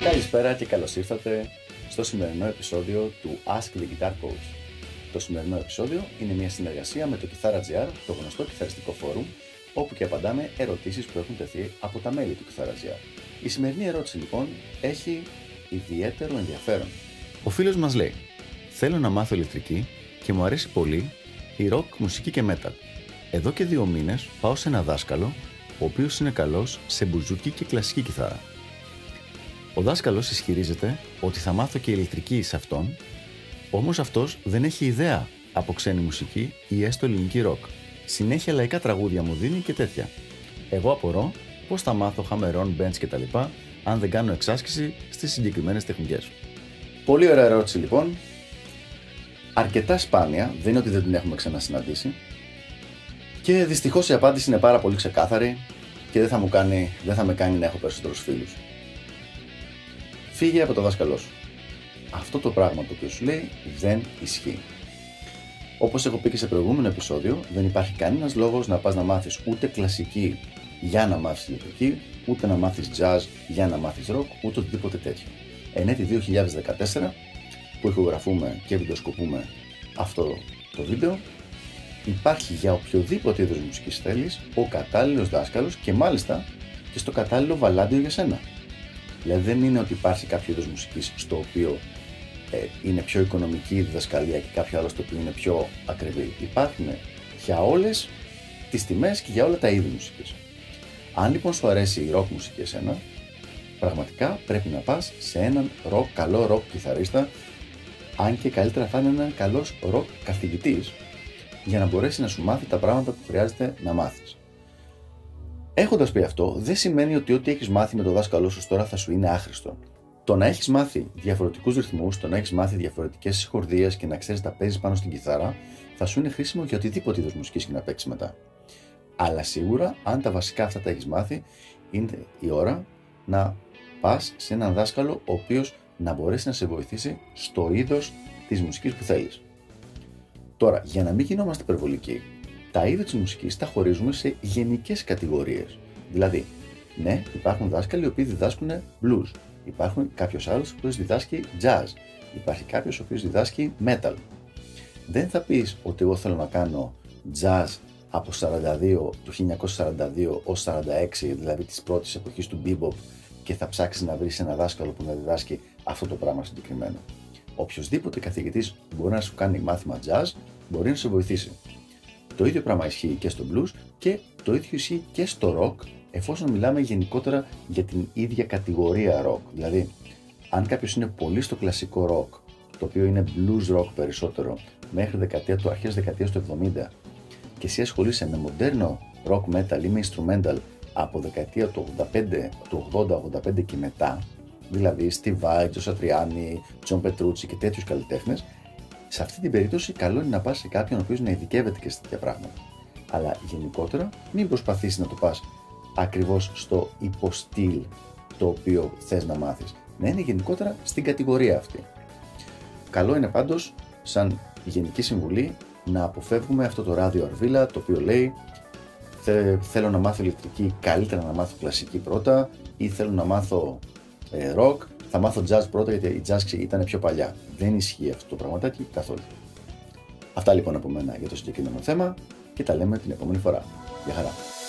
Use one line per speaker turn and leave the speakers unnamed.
Καλησπέρα και καλώς ήρθατε στο σημερινό επεισόδιο του Ask the Guitar Coach. Το σημερινό επεισόδιο είναι μια συνεργασία με το Guitar.gr, το γνωστό κιθαριστικό φόρουμ, όπου και απαντάμε ερωτήσεις που έχουν τεθεί από τα μέλη του Guitar.gr. Η σημερινή ερώτηση λοιπόν έχει ιδιαίτερο ενδιαφέρον. Ο φίλος μας λέει «Θέλω να μάθω ηλεκτρική και μου αρέσει πολύ η rock, μουσική και metal. Εδώ και δύο μήνες πάω σε ένα δάσκαλο ο οποίος είναι καλός σε μπουζούκι και κλασική κιθάρα. Ο δάσκαλος ισχυρίζεται ότι θα μάθω και ηλεκτρική σε αυτόν, όμως αυτός δεν έχει ιδέα από ξένη μουσική ή έστω ελληνική ροκ. Συνέχεια λαϊκά τραγούδια μου δίνει και τέτοια. Εγώ απορώ πώς θα μάθω χαμερών, bands κτλ. αν δεν κάνω εξάσκηση στις συγκεκριμένες τεχνικές. Πολύ ωραία ερώτηση λοιπόν. Αρκετά σπάνια, δεν είναι ότι δεν την έχουμε ξανασυναντήσει. Και δυστυχώς η απάντηση είναι πάρα πολύ ξεκάθαρη και δεν θα, μου κάνει, δεν θα με κάνει να έχω περισσότερους φίλους. Φύγε από το δάσκαλό σου. Αυτό το πράγμα το οποίο σου λέει δεν ισχύει. Όπως έχω πει και σε προηγούμενο επεισόδιο, δεν υπάρχει κανένας λόγος να πας να μάθεις ούτε κλασική για να μάθεις ηλεκτρική, ούτε να μάθεις jazz για να μάθεις rock, ούτε οτιδήποτε τέτοιο. Εν έτη 2014, που ηχογραφούμε και βιντεοσκοπούμε αυτό το βίντεο, υπάρχει για οποιοδήποτε είδος μουσικής θέλεις ο κατάλληλος δάσκαλος και μάλιστα και στο κατάλληλο βαλάντιο για σένα. Δηλαδή δεν είναι ότι υπάρχει κάποιο είδος μουσικής στο οποίο ε, είναι πιο οικονομική η διδασκαλία και κάποιο άλλο στο οποίο είναι πιο ακριβή. Υπάρχουν για όλες τις τιμές και για όλα τα είδη μουσικής. Αν λοιπόν σου αρέσει η rock μουσική εσένα, πραγματικά πρέπει να πας σε έναν rock, καλό rock κιθαρίστα, αν και καλύτερα θα είναι έναν καλός rock καθηγητής, για να μπορέσει να σου μάθει τα πράγματα που χρειάζεται να μάθεις. Έχοντας πει αυτό, δεν σημαίνει ότι ό,τι έχεις μάθει με το δάσκαλό σου τώρα θα σου είναι άχρηστο. Το να έχεις μάθει διαφορετικούς ρυθμούς, το να έχεις μάθει διαφορετικές συγχορδίες και να ξέρεις τα παίζεις πάνω στην κιθάρα, θα σου είναι χρήσιμο για οτιδήποτε είδος μουσικής και να παίξεις μετά. Αλλά σίγουρα, αν τα βασικά αυτά τα έχεις μάθει, είναι η ώρα να πας σε έναν δάσκαλο ο οποίος να μπορέσει να σε βοηθήσει στο είδος της μουσικής που θέλεις. Τώρα, για να μην γινόμαστε υπερβολικοί, τα είδη της μουσικής τα χωρίζουμε σε γενικές κατηγορίες. Δηλαδή, ναι, υπάρχουν δάσκαλοι οι οποίοι διδάσκουν blues. Υπάρχουν κάποιος άλλος ο οποίος διδάσκει jazz. Υπάρχει κάποιος ο οποίος διδάσκει metal. Δεν θα πεις ότι εγώ θέλω να κάνω jazz από 42, του 1942 ως 46, δηλαδή της πρώτης εποχής του bebop και θα ψάξεις να βρεις ένα δάσκαλο που να διδάσκει αυτό το πράγμα συγκεκριμένο. Οποιοδήποτε καθηγητής μπορεί να σου κάνει μάθημα jazz, μπορεί να σε βοηθήσει. Το ίδιο πράγμα ισχύει και στο blues και το ίδιο ισχύει και στο rock εφόσον μιλάμε γενικότερα για την ίδια κατηγορία rock. Δηλαδή, αν κάποιος είναι πολύ στο κλασικό rock, το οποίο είναι blues rock περισσότερο, μέχρι δεκαετία του αρχές δεκαετίας του 70 και εσύ ασχολείσαι με μοντέρνο rock metal ή με instrumental από δεκαετία του 85, του 80-85 και μετά, δηλαδή Steve Vai, Joe Satriani, John Petrucci και τέτοιους καλλιτέχνες, σε αυτή την περίπτωση, καλό είναι να πας σε κάποιον ο οποίος να ειδικεύεται και σε τέτοια πράγματα. Αλλά γενικότερα, μην προσπαθήσεις να το πας ακριβώς στο υποστήλ το οποίο θες να μάθεις. Να είναι γενικότερα στην κατηγορία αυτή. Καλό είναι πάντως, σαν γενική συμβουλή, να αποφεύγουμε αυτό το ράδιο αρβίλα το οποίο λέει θέλω να μάθω ηλεκτρική, καλύτερα να μάθω κλασική πρώτα ή θέλω να μάθω ε, rock, θα μάθω jazz πρώτα γιατί η jazz ήταν πιο παλιά. Δεν ισχύει αυτό το πραγματάκι καθόλου. Αυτά λοιπόν από μένα για το συγκεκριμένο θέμα και τα λέμε την επόμενη φορά. Γεια χαρά.